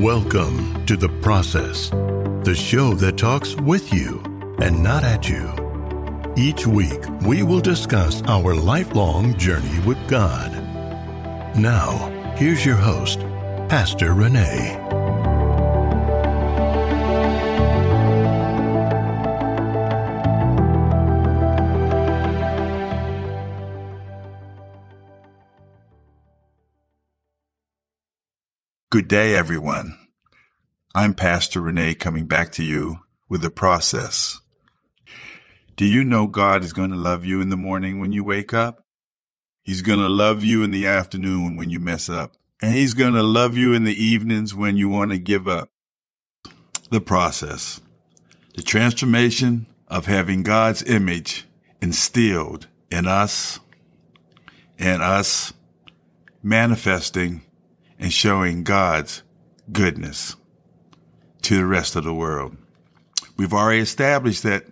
Welcome to The Process, the show that talks with you and not at you. Each week, we will discuss our lifelong journey with God. Now, here's your host, Pastor Renee. Good day, everyone. I'm Pastor Renee coming back to you with the process. Do you know God is going to love you in the morning when you wake up? He's going to love you in the afternoon when you mess up. And he's going to love you in the evenings when you want to give up. The process. The transformation of having God's image instilled in us and us manifesting and showing God's goodness to the rest of the world. We've already established that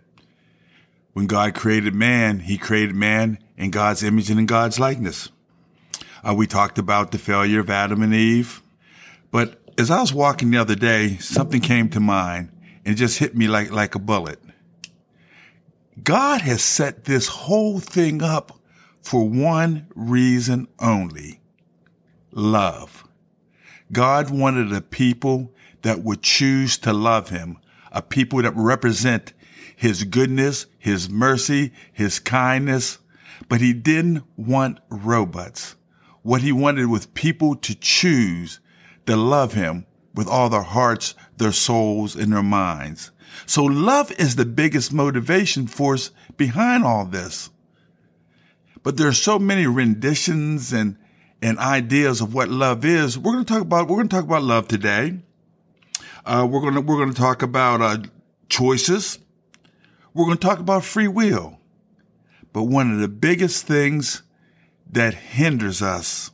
when God created man, he created man in God's image and in God's likeness. Uh, we talked about the failure of Adam and Eve. But as I was walking the other day, something came to mind and it just hit me like, like a bullet. God has set this whole thing up for one reason only love. God wanted a people that would choose to love him, a people that represent his goodness, his mercy, his kindness, but he didn't want robots. What he wanted was people to choose to love him with all their hearts, their souls, and their minds. So love is the biggest motivation force behind all this. But there are so many renditions and and ideas of what love is. We're going to talk about, we're going to talk about love today. Uh, we're going to, we're going to talk about, uh, choices. We're going to talk about free will. But one of the biggest things that hinders us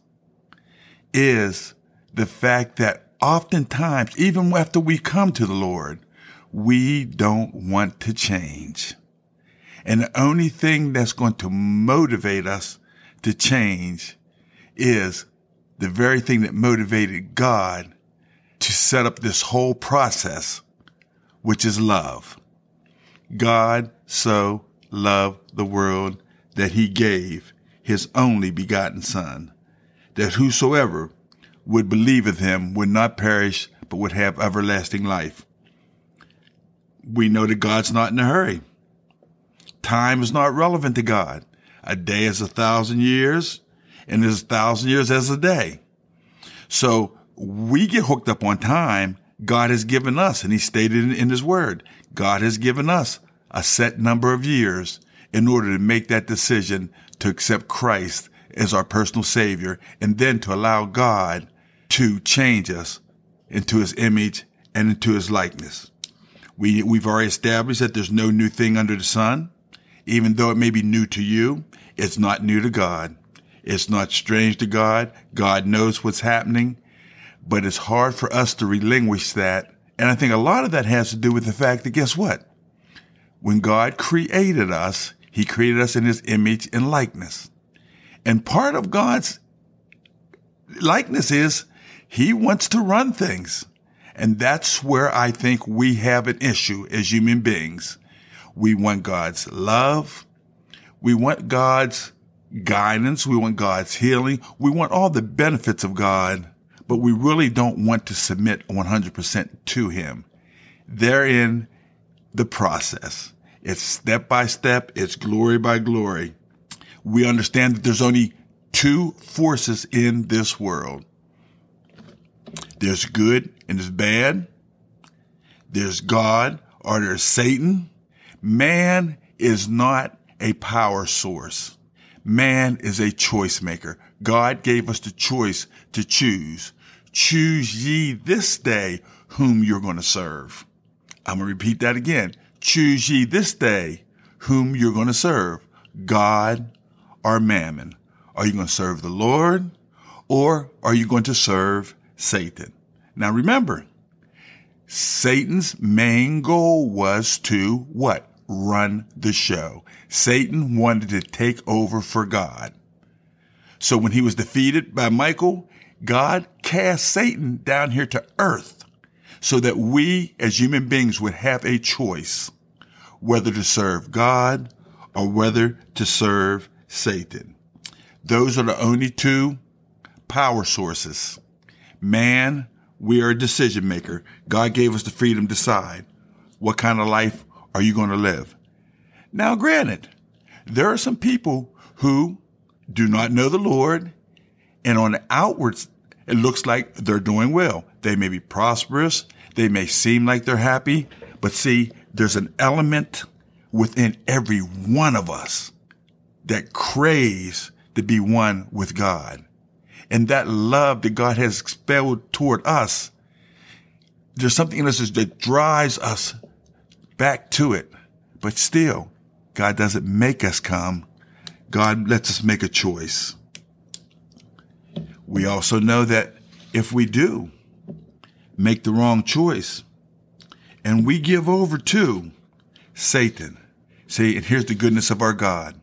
is the fact that oftentimes, even after we come to the Lord, we don't want to change. And the only thing that's going to motivate us to change is the very thing that motivated God to set up this whole process, which is love. God so loved the world that he gave his only begotten son, that whosoever would believeth him would not perish, but would have everlasting life. We know that God's not in a hurry. Time is not relevant to God. A day is a thousand years, and as a thousand years as a day. So we get hooked up on time. God has given us, and he stated in, in his word, God has given us a set number of years in order to make that decision to accept Christ as our personal savior and then to allow God to change us into his image and into his likeness. We, we've already established that there's no new thing under the sun. Even though it may be new to you, it's not new to God. It's not strange to God. God knows what's happening, but it's hard for us to relinquish that. And I think a lot of that has to do with the fact that guess what? When God created us, he created us in his image and likeness. And part of God's likeness is he wants to run things. And that's where I think we have an issue as human beings. We want God's love. We want God's guidance. We want God's healing. We want all the benefits of God, but we really don't want to submit 100% to Him. Therein, the process. It's step by step. It's glory by glory. We understand that there's only two forces in this world. There's good and there's bad. There's God or there's Satan. Man is not a power source. Man is a choice maker. God gave us the choice to choose. Choose ye this day whom you're going to serve. I'm going to repeat that again. Choose ye this day whom you're going to serve. God or mammon. Are you going to serve the Lord or are you going to serve Satan? Now remember, Satan's main goal was to what? Run the show. Satan wanted to take over for God. So when he was defeated by Michael, God cast Satan down here to earth so that we as human beings would have a choice whether to serve God or whether to serve Satan. Those are the only two power sources. Man, we are a decision maker. God gave us the freedom to decide what kind of life are you going to live. Now, granted, there are some people who do not know the Lord and on the outwards, it looks like they're doing well. They may be prosperous. They may seem like they're happy, but see, there's an element within every one of us that craves to be one with God. And that love that God has expelled toward us, there's something in us that drives us back to it. But still, God doesn't make us come. God lets us make a choice. We also know that if we do make the wrong choice and we give over to Satan, see, and here's the goodness of our God.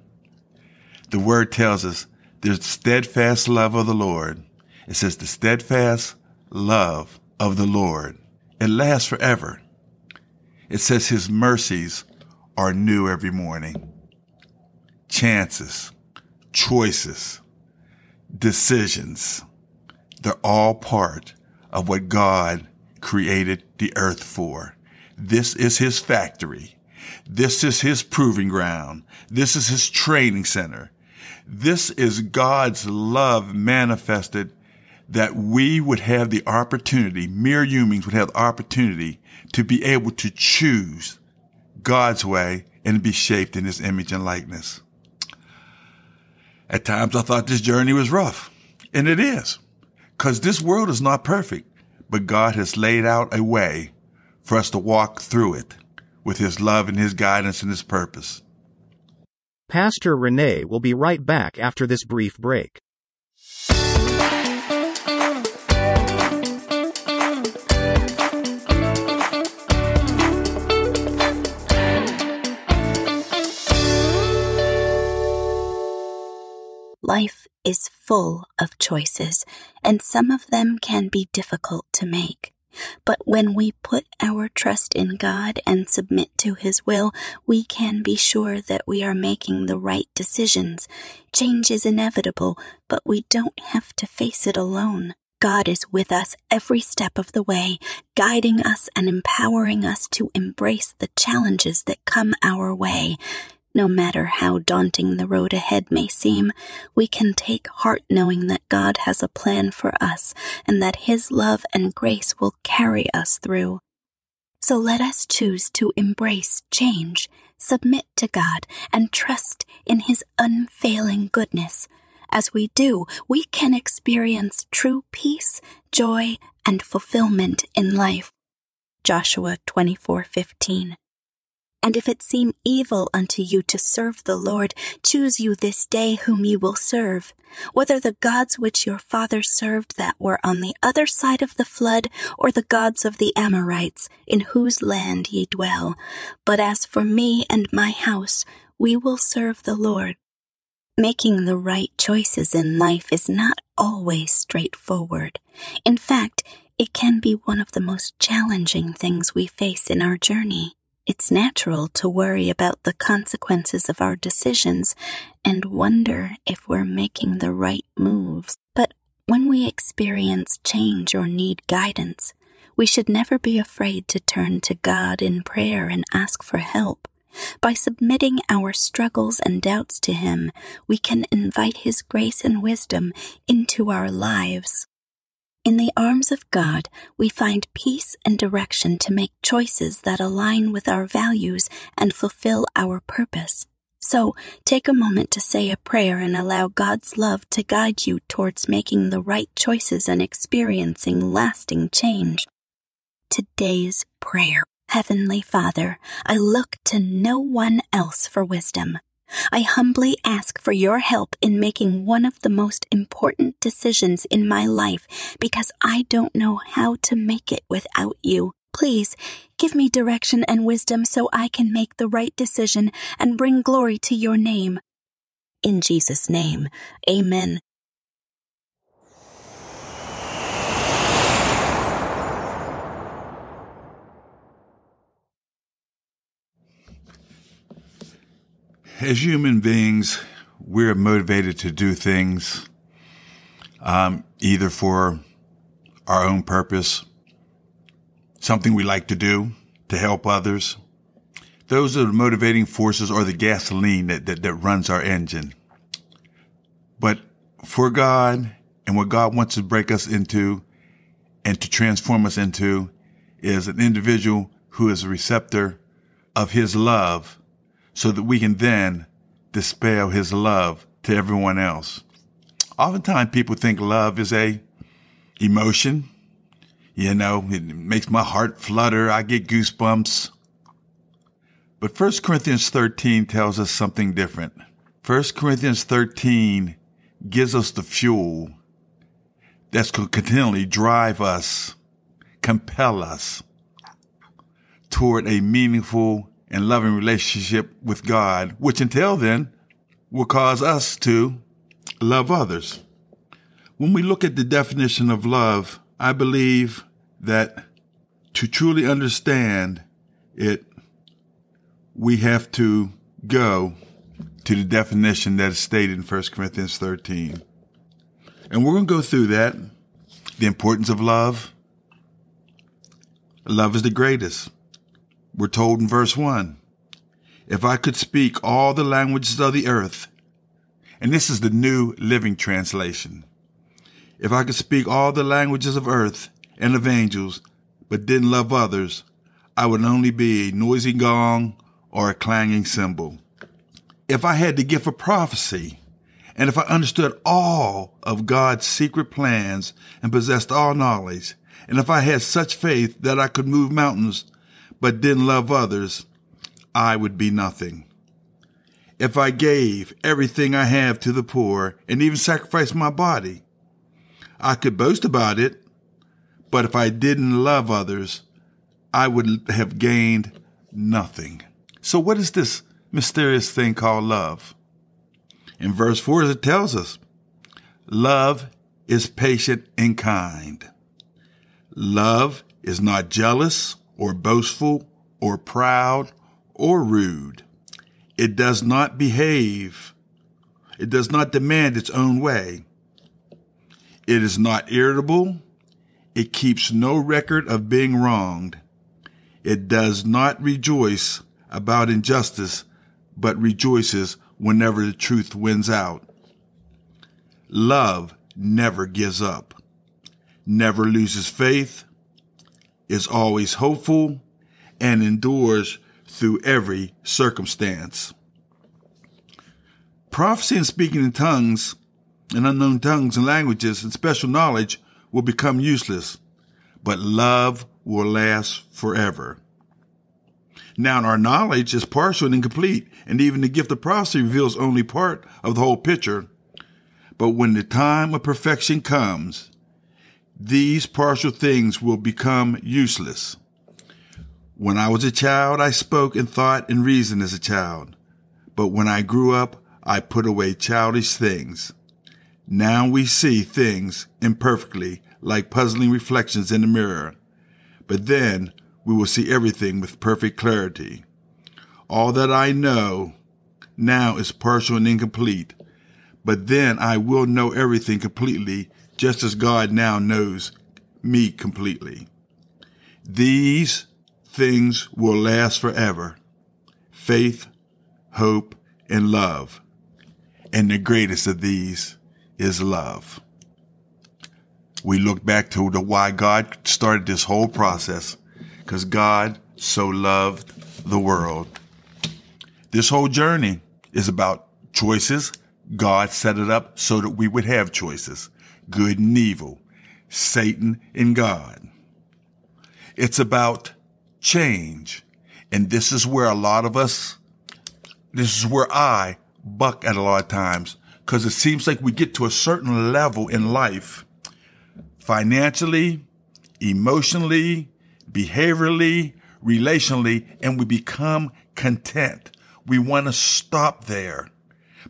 The word tells us there's steadfast love of the Lord. It says the steadfast love of the Lord. It lasts forever. It says his mercies are new every morning. Chances, choices, decisions, they're all part of what God created the earth for. This is his factory. This is his proving ground. This is his training center. This is God's love manifested that we would have the opportunity, mere humans would have the opportunity to be able to choose God's way and be shaped in his image and likeness. At times I thought this journey was rough, and it is, because this world is not perfect, but God has laid out a way for us to walk through it with his love and his guidance and his purpose. Pastor Renee will be right back after this brief break. Life is full of choices, and some of them can be difficult to make. But when we put our trust in God and submit to His will, we can be sure that we are making the right decisions. Change is inevitable, but we don't have to face it alone. God is with us every step of the way, guiding us and empowering us to embrace the challenges that come our way. No matter how daunting the road ahead may seem, we can take heart knowing that God has a plan for us and that His love and grace will carry us through. So let us choose to embrace change, submit to God, and trust in His unfailing goodness. As we do, we can experience true peace, joy, and fulfillment in life. Joshua 24:15 and if it seem evil unto you to serve the Lord, choose you this day whom you will serve, whether the gods which your fathers served that were on the other side of the flood, or the gods of the Amorites, in whose land ye dwell. But as for me and my house, we will serve the Lord. Making the right choices in life is not always straightforward. In fact, it can be one of the most challenging things we face in our journey. It's natural to worry about the consequences of our decisions and wonder if we're making the right moves. But when we experience change or need guidance, we should never be afraid to turn to God in prayer and ask for help. By submitting our struggles and doubts to Him, we can invite His grace and wisdom into our lives. In the arms of God, we find peace and direction to make choices that align with our values and fulfill our purpose. So, take a moment to say a prayer and allow God's love to guide you towards making the right choices and experiencing lasting change. Today's prayer. Heavenly Father, I look to no one else for wisdom. I humbly ask for your help in making one of the most important decisions in my life because I don't know how to make it without you. Please give me direction and wisdom so I can make the right decision and bring glory to your name. In Jesus' name, amen. As human beings, we're motivated to do things um, either for our own purpose, something we like to do to help others. Those are the motivating forces or the gasoline that, that, that runs our engine. But for God and what God wants to break us into and to transform us into is an individual who is a receptor of his love so that we can then dispel his love to everyone else. Oftentimes people think love is a emotion. You know, it makes my heart flutter. I get goosebumps. But 1 Corinthians 13 tells us something different. 1 Corinthians 13 gives us the fuel that's going to continually drive us, compel us toward a meaningful and loving relationship with God, which until then will cause us to love others. When we look at the definition of love, I believe that to truly understand it, we have to go to the definition that is stated in 1 Corinthians 13. And we're going to go through that. The importance of love. Love is the greatest. We're told in verse 1 If I could speak all the languages of the earth, and this is the New Living Translation. If I could speak all the languages of earth and of angels, but didn't love others, I would only be a noisy gong or a clanging cymbal. If I had the gift of prophecy, and if I understood all of God's secret plans and possessed all knowledge, and if I had such faith that I could move mountains, but didn't love others, I would be nothing. If I gave everything I have to the poor and even sacrificed my body, I could boast about it, but if I didn't love others, I would have gained nothing. So what is this mysterious thing called love? In verse 4, it tells us, love is patient and kind. Love is not jealous or boastful or proud or rude. It does not behave. It does not demand its own way. It is not irritable. It keeps no record of being wronged. It does not rejoice about injustice, but rejoices whenever the truth wins out. Love never gives up, never loses faith, is always hopeful, and endures through every circumstance. Prophecy and speaking in tongues and unknown tongues and languages and special knowledge will become useless, but love will last forever. Now, our knowledge is partial and incomplete, and even the gift of prophecy reveals only part of the whole picture. But when the time of perfection comes, these partial things will become useless. When I was a child, I spoke and thought and reasoned as a child. But when I grew up, I put away childish things. Now we see things imperfectly, like puzzling reflections in the mirror. But then we will see everything with perfect clarity. All that I know now is partial and incomplete, but then I will know everything completely just as God now knows me completely. These things will last forever. Faith, hope, and love. And the greatest of these is love. We look back to the why God started this whole process because God so loved the world. This whole journey is about choices. God set it up so that we would have choices good and evil, Satan and God. It's about change. And this is where a lot of us, this is where I buck at a lot of times because it seems like we get to a certain level in life, financially, emotionally, behaviorally, relationally, and we become content. We want to stop there.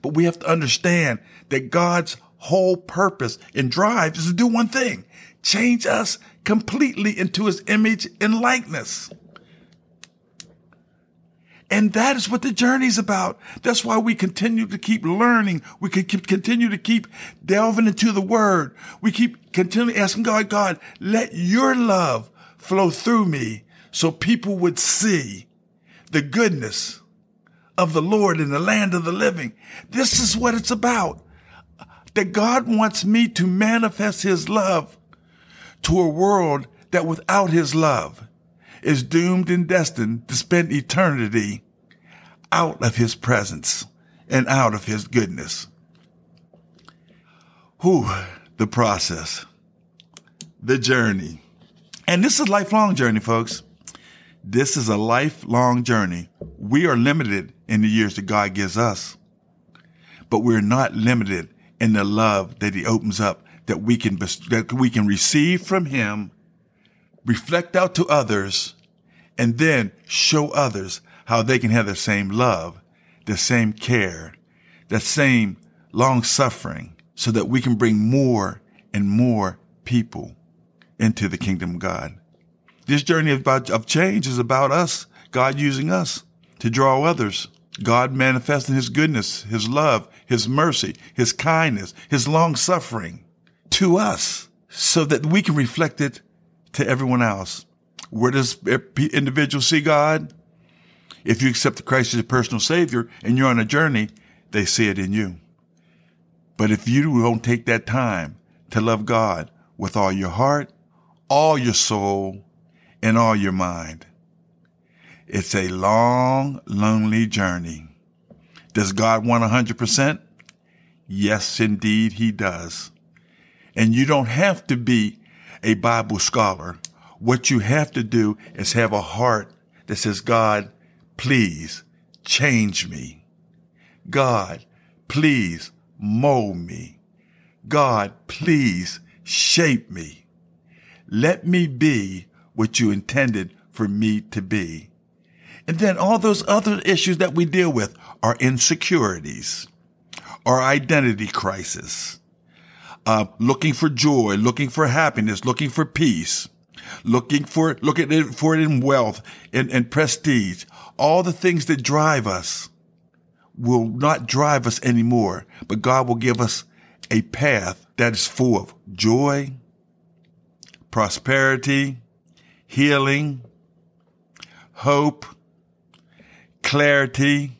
But we have to understand that God's whole purpose and drive is to do one thing change us completely into his image and likeness. And that is what the journey's about. That's why we continue to keep learning. We can keep, continue to keep delving into the word. We keep continually asking God, God, let your love flow through me so people would see the goodness of the Lord in the land of the living. This is what it's about. That God wants me to manifest his love to a world that without his love is doomed and destined to spend eternity out of his presence and out of his goodness. Whew, the process, the journey. And this is a lifelong journey, folks. This is a lifelong journey. We are limited in the years that God gives us, but we're not limited in the love that he opens up that we can, that we can receive from him, reflect out to others, and then show others how they can have the same love, the same care, the same long suffering so that we can bring more and more people into the kingdom of God. This journey of, of change is about us, God using us to draw others. God manifesting his goodness, his love, his mercy, his kindness, his long suffering to us so that we can reflect it to everyone else. Where does individual see God? If you accept Christ as your personal savior and you're on a journey, they see it in you. But if you don't take that time to love God with all your heart, all your soul, and all your mind, it's a long, lonely journey. Does God want 100%? Yes, indeed, he does. And you don't have to be a Bible scholar. What you have to do is have a heart that says, God, please change me. God, please mold me. God, please shape me. Let me be what you intended for me to be. And then all those other issues that we deal with are insecurities, our identity crisis, uh, looking for joy, looking for happiness, looking for peace, looking for looking for it in wealth and, and prestige. All the things that drive us will not drive us anymore, but God will give us a path that is full of joy, prosperity, healing, hope, clarity,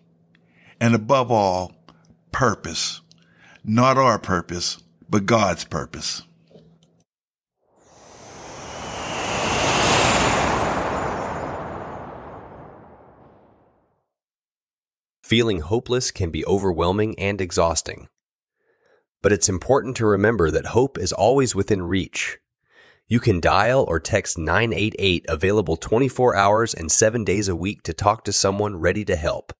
and above all, purpose. Not our purpose, but God's purpose. Feeling hopeless can be overwhelming and exhausting. But it's important to remember that hope is always within reach. You can dial or text 988 available 24 hours and 7 days a week to talk to someone ready to help.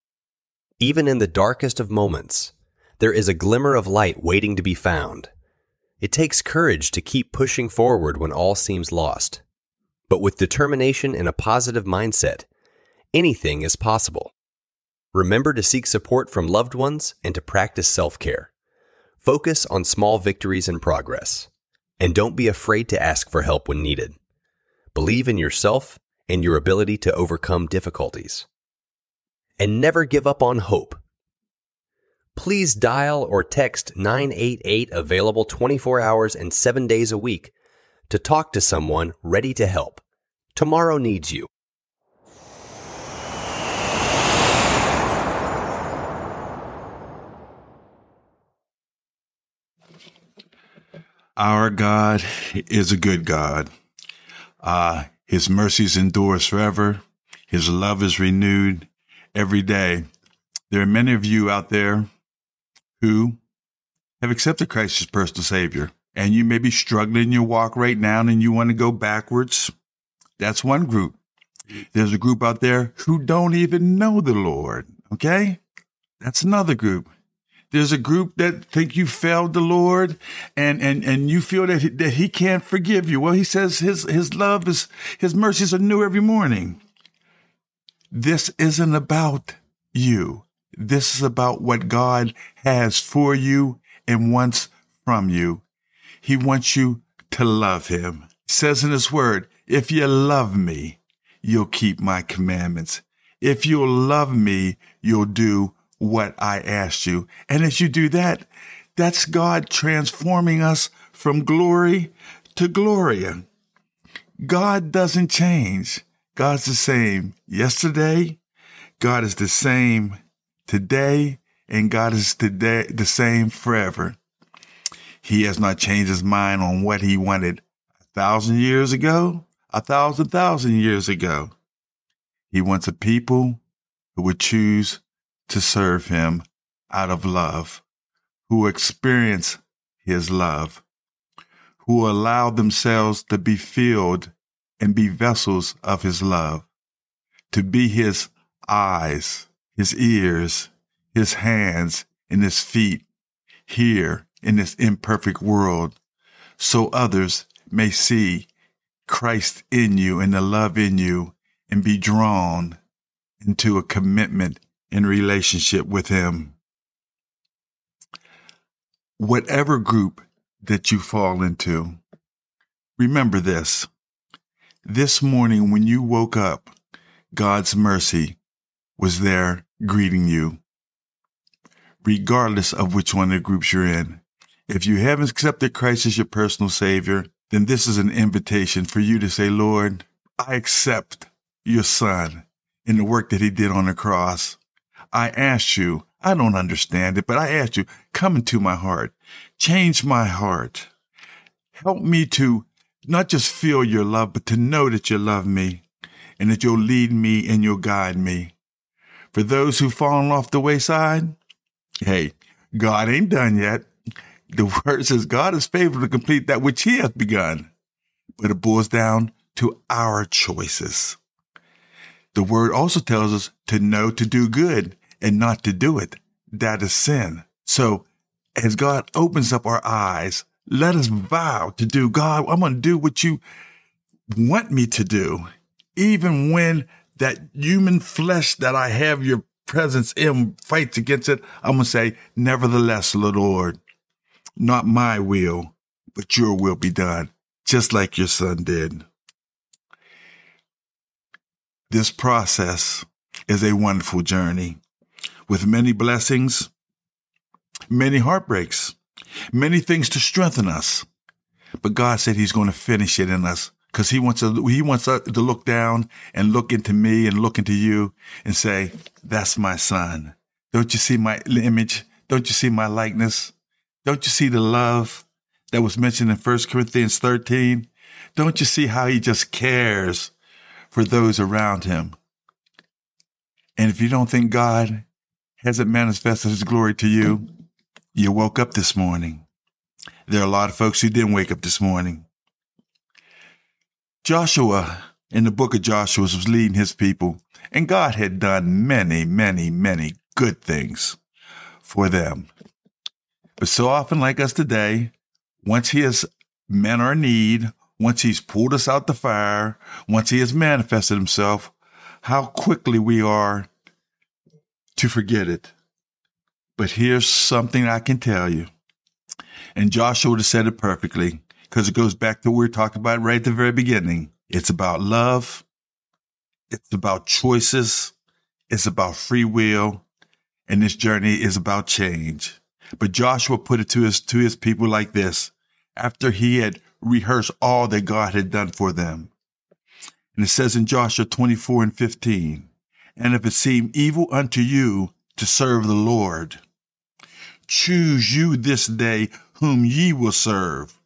Even in the darkest of moments, there is a glimmer of light waiting to be found. It takes courage to keep pushing forward when all seems lost. But with determination and a positive mindset, anything is possible. Remember to seek support from loved ones and to practice self care. Focus on small victories and progress. And don't be afraid to ask for help when needed. Believe in yourself and your ability to overcome difficulties. And never give up on hope please dial or text 988 available 24 hours and 7 days a week to talk to someone ready to help. Tomorrow needs you. Our God is a good God. Uh, his mercies endure forever. His love is renewed every day. There are many of you out there who have accepted Christ as personal Savior. And you may be struggling in your walk right now and you want to go backwards. That's one group. There's a group out there who don't even know the Lord. Okay. That's another group. There's a group that think you failed the Lord and, and, and you feel that, he, that he can't forgive you. Well, he says his, his love is, his mercies are new every morning. This isn't about you. This is about what God has for you and wants from you. He wants you to love him. He says in his word, if you love me, you'll keep my commandments. If you'll love me, you'll do what I asked you. And as you do that, that's God transforming us from glory to gloria. God doesn't change. God's the same yesterday. God is the same today and God is today the same forever. He has not changed his mind on what he wanted a thousand years ago, a thousand thousand years ago. He wants a people who would choose to serve him out of love, who experience his love, who allow themselves to be filled and be vessels of his love, to be his eyes, his ears, his hands, and his feet here in this imperfect world, so others may see Christ in you and the love in you and be drawn into a commitment in relationship with him. Whatever group that you fall into, remember this. This morning when you woke up, God's mercy was there greeting you, regardless of which one of the groups you're in. If you haven't accepted Christ as your personal Savior, then this is an invitation for you to say, Lord, I accept your Son in the work that He did on the cross. I ask you, I don't understand it, but I ask you, come into my heart, change my heart. Help me to not just feel your love, but to know that you love me and that you'll lead me and you'll guide me. For those who've fallen off the wayside, hey, God ain't done yet. The word says God is faithful to complete that which he hath begun. But it boils down to our choices. The word also tells us to know to do good and not to do it. That is sin. So as God opens up our eyes, let us vow to do God. I'm going to do what you want me to do, even when that human flesh that I have your presence in fights against it. I'm going to say, nevertheless, Lord, not my will, but your will be done, just like your son did. This process is a wonderful journey with many blessings, many heartbreaks, many things to strengthen us. But God said he's going to finish it in us because he wants to, he wants us to look down and look into me and look into you and say, that's my son. Don't you see my image? Don't you see my likeness? Don't you see the love that was mentioned in 1 Corinthians 13? Don't you see how he just cares for those around him? And if you don't think God hasn't manifested his glory to you, you woke up this morning. There are a lot of folks who didn't wake up this morning. Joshua in the book of Joshua was leading his people, and God had done many, many, many good things for them. But so often, like us today, once He has met our need, once He's pulled us out the fire, once He has manifested Himself, how quickly we are to forget it. But here's something I can tell you. And Joshua would have said it perfectly because it goes back to what we were talking about right at the very beginning. It's about love. It's about choices. It's about free will. And this journey is about change. But Joshua put it to his, to his people like this after he had rehearsed all that God had done for them. And it says in Joshua 24 and 15, and if it seem evil unto you to serve the Lord, choose you this day whom ye will serve,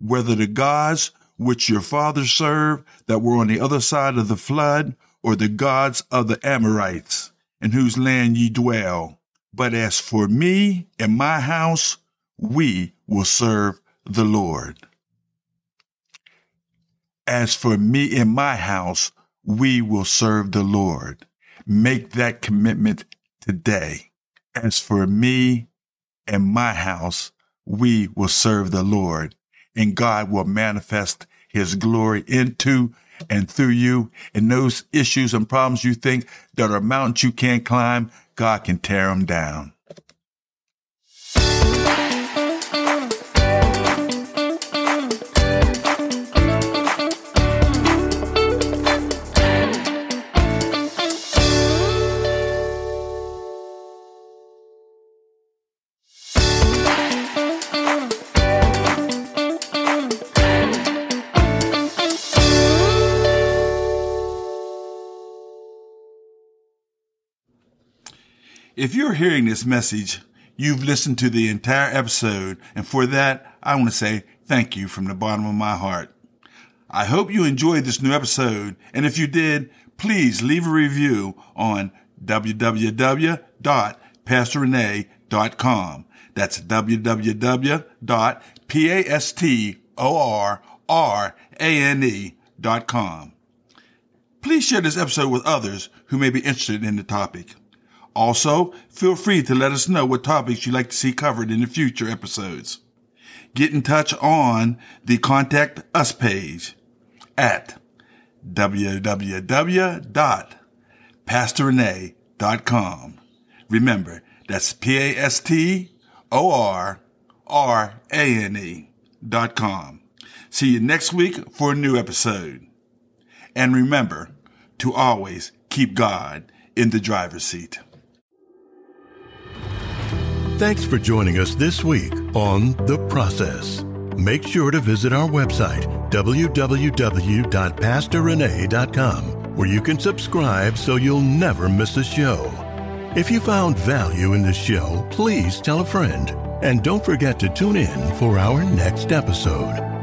whether the gods which your fathers served that were on the other side of the flood, or the gods of the Amorites, in whose land ye dwell. But as for me and my house, we will serve the Lord. As for me and my house, we will serve the Lord. Make that commitment today. As for me and my house, we will serve the Lord and God will manifest his glory into and through you. And those issues and problems you think that are mountains you can't climb, God can tear them down. If you're hearing this message, you've listened to the entire episode, and for that, I want to say thank you from the bottom of my heart. I hope you enjoyed this new episode, and if you did, please leave a review on www.pastorrane.com. That's www.pastorrane.com. Please share this episode with others who may be interested in the topic. Also, feel free to let us know what topics you'd like to see covered in the future episodes. Get in touch on the Contact Us page at www.pastorrane.com. Remember, that's P-A-S-T-O-R-R-A-N-E dot com. See you next week for a new episode. And remember to always keep God in the driver's seat. Thanks for joining us this week on The Process. Make sure to visit our website, www.pastorrane.com, where you can subscribe so you'll never miss a show. If you found value in this show, please tell a friend. And don't forget to tune in for our next episode.